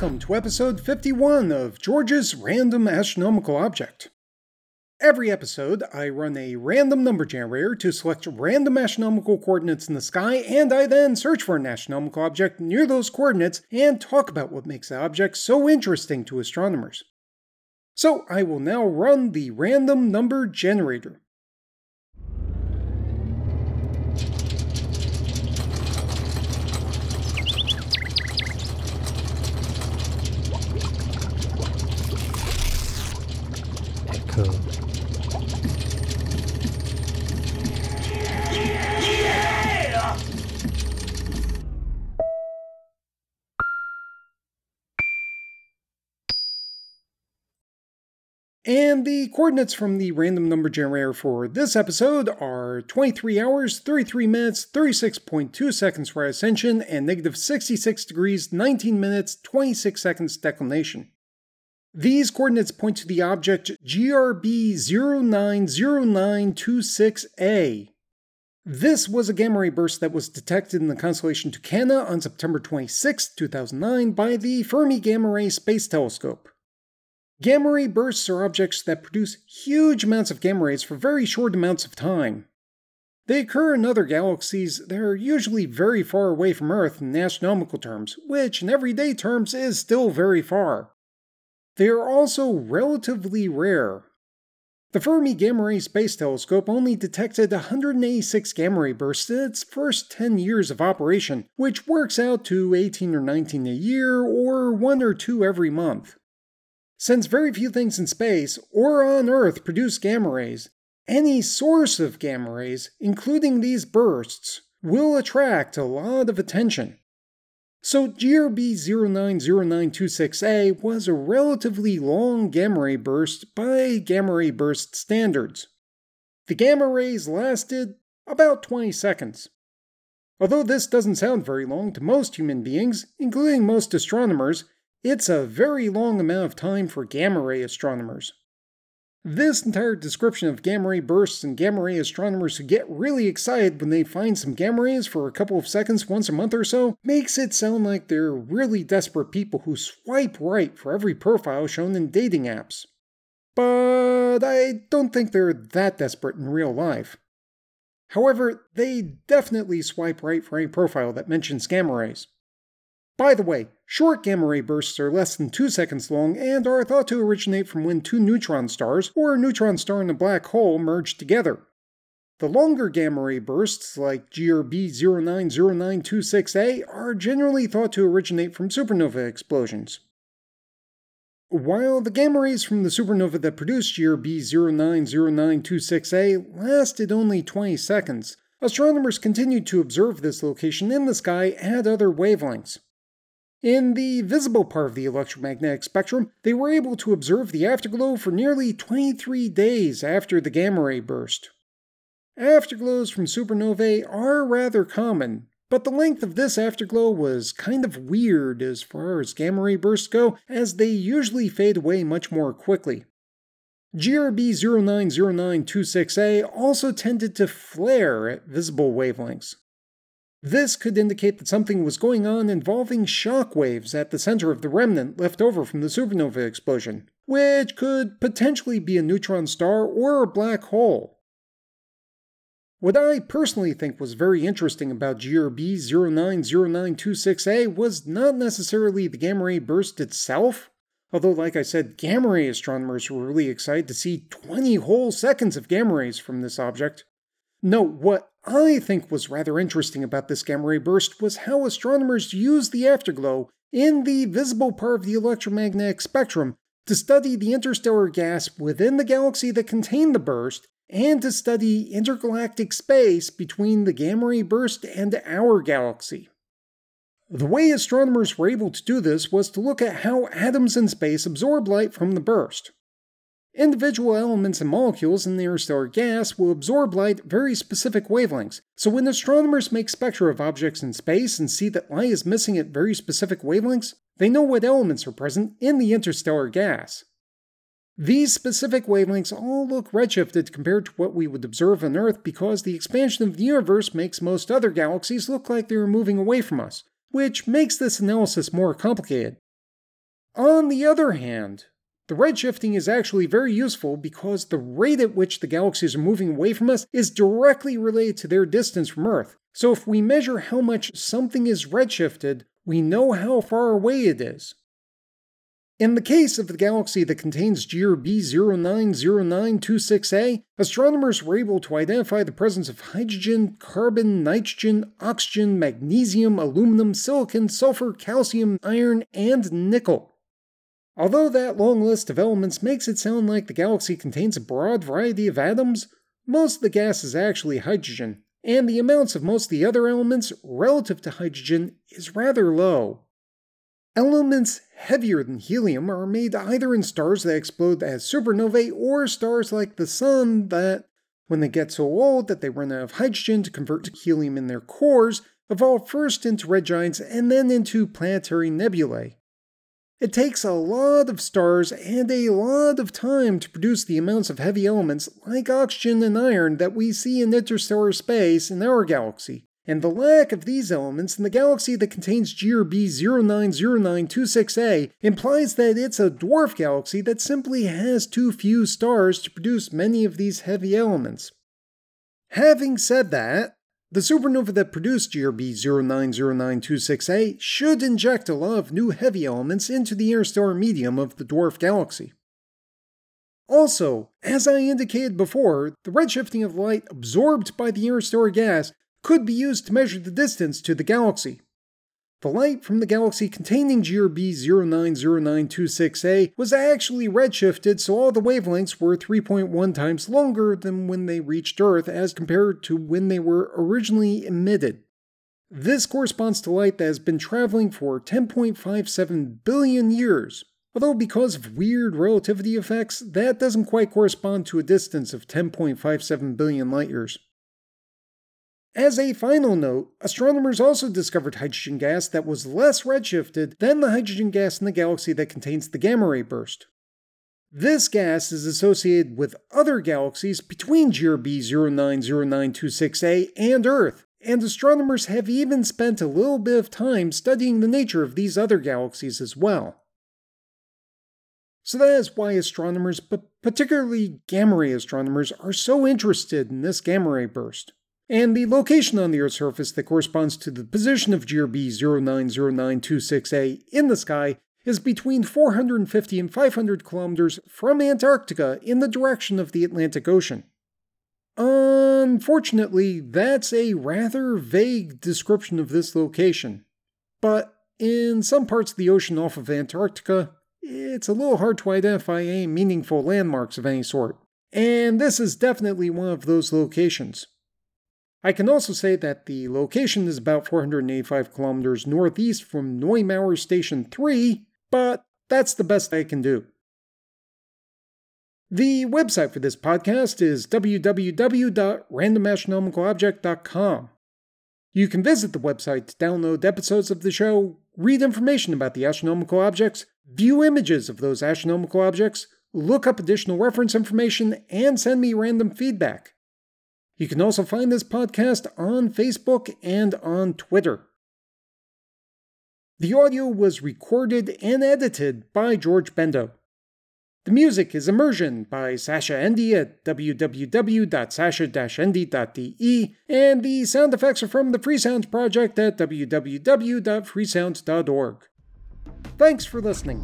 Welcome to episode 51 of George's Random Astronomical Object. Every episode, I run a random number generator to select random astronomical coordinates in the sky, and I then search for an astronomical object near those coordinates and talk about what makes the object so interesting to astronomers. So I will now run the random number generator. And the coordinates from the random number generator for this episode are 23 hours, 33 minutes, 36.2 seconds for ascension, and negative 66 degrees, 19 minutes, 26 seconds declination. These coordinates point to the object GRB 090926A. This was a gamma ray burst that was detected in the constellation Tucana on September 26, 2009 by the Fermi Gamma Ray Space Telescope. Gamma ray bursts are objects that produce huge amounts of gamma rays for very short amounts of time. They occur in other galaxies that are usually very far away from Earth in astronomical terms, which in everyday terms is still very far. They are also relatively rare. The Fermi Gamma Ray Space Telescope only detected 186 gamma ray bursts in its first 10 years of operation, which works out to 18 or 19 a year, or 1 or 2 every month. Since very few things in space or on Earth produce gamma rays, any source of gamma rays, including these bursts, will attract a lot of attention. So GRB 090926A was a relatively long gamma ray burst by gamma ray burst standards. The gamma rays lasted about 20 seconds. Although this doesn't sound very long to most human beings, including most astronomers, it's a very long amount of time for gamma ray astronomers. This entire description of gamma ray bursts and gamma ray astronomers who get really excited when they find some gamma rays for a couple of seconds once a month or so makes it sound like they're really desperate people who swipe right for every profile shown in dating apps. But I don't think they're that desperate in real life. However, they definitely swipe right for any profile that mentions gamma rays. By the way, short gamma ray bursts are less than 2 seconds long and are thought to originate from when two neutron stars, or a neutron star and a black hole, merge together. The longer gamma ray bursts, like GRB 090926A, are generally thought to originate from supernova explosions. While the gamma rays from the supernova that produced GRB 090926A lasted only 20 seconds, astronomers continued to observe this location in the sky at other wavelengths. In the visible part of the electromagnetic spectrum, they were able to observe the afterglow for nearly 23 days after the gamma ray burst. Afterglows from supernovae are rather common, but the length of this afterglow was kind of weird as far as gamma ray bursts go, as they usually fade away much more quickly. GRB 090926A also tended to flare at visible wavelengths. This could indicate that something was going on involving shock waves at the center of the remnant left over from the supernova explosion, which could potentially be a neutron star or a black hole. What I personally think was very interesting about GRB 090926A was not necessarily the gamma ray burst itself, although, like I said, gamma ray astronomers were really excited to see 20 whole seconds of gamma rays from this object. No, what I think was rather interesting about this gamma ray burst was how astronomers used the afterglow in the visible part of the electromagnetic spectrum to study the interstellar gas within the galaxy that contained the burst and to study intergalactic space between the gamma ray burst and our galaxy. The way astronomers were able to do this was to look at how atoms in space absorb light from the burst. Individual elements and molecules in the interstellar gas will absorb light at very specific wavelengths, so when astronomers make spectra of objects in space and see that light is missing at very specific wavelengths, they know what elements are present in the interstellar gas. These specific wavelengths all look redshifted compared to what we would observe on Earth because the expansion of the universe makes most other galaxies look like they are moving away from us, which makes this analysis more complicated. On the other hand, the redshifting is actually very useful because the rate at which the galaxies are moving away from us is directly related to their distance from Earth. So if we measure how much something is redshifted, we know how far away it is. In the case of the galaxy that contains GRB 090926a, astronomers were able to identify the presence of hydrogen, carbon, nitrogen, oxygen, magnesium, aluminum, silicon, sulfur, calcium, iron, and nickel. Although that long list of elements makes it sound like the galaxy contains a broad variety of atoms, most of the gas is actually hydrogen, and the amounts of most of the other elements relative to hydrogen is rather low. Elements heavier than helium are made either in stars that explode as supernovae or stars like the Sun that, when they get so old that they run out of hydrogen to convert to helium in their cores, evolve first into red giants and then into planetary nebulae. It takes a lot of stars and a lot of time to produce the amounts of heavy elements like oxygen and iron that we see in interstellar space in our galaxy. And the lack of these elements in the galaxy that contains GRB 090926a implies that it's a dwarf galaxy that simply has too few stars to produce many of these heavy elements. Having said that, the supernova that produced GRB 090926a should inject a lot of new heavy elements into the interstellar medium of the dwarf galaxy. Also, as I indicated before, the redshifting of light absorbed by the interstellar gas could be used to measure the distance to the galaxy. The light from the galaxy containing GRB 090926a was actually redshifted, so all the wavelengths were 3.1 times longer than when they reached Earth as compared to when they were originally emitted. This corresponds to light that has been traveling for 10.57 billion years, although because of weird relativity effects, that doesn't quite correspond to a distance of 10.57 billion light years. As a final note, astronomers also discovered hydrogen gas that was less redshifted than the hydrogen gas in the galaxy that contains the gamma ray burst. This gas is associated with other galaxies between GRB 090926a and Earth, and astronomers have even spent a little bit of time studying the nature of these other galaxies as well. So that is why astronomers, but particularly gamma ray astronomers, are so interested in this gamma ray burst and the location on the Earth's surface that corresponds to the position of GRB 090926a in the sky is between 450 and 500 kilometers from Antarctica in the direction of the Atlantic Ocean. Unfortunately, that's a rather vague description of this location. But in some parts of the ocean off of Antarctica, it's a little hard to identify any meaningful landmarks of any sort. And this is definitely one of those locations. I can also say that the location is about 485 kilometers northeast from Neumayer Station 3, but that's the best I can do. The website for this podcast is www.randomastronomicalobject.com. You can visit the website to download episodes of the show, read information about the astronomical objects, view images of those astronomical objects, look up additional reference information, and send me random feedback. You can also find this podcast on Facebook and on Twitter. The audio was recorded and edited by George Bendo. The music is Immersion by Sascha Ende at www.sascha-ende.de, and the sound effects are from the Freesounds Project at www.freesounds.org. Thanks for listening.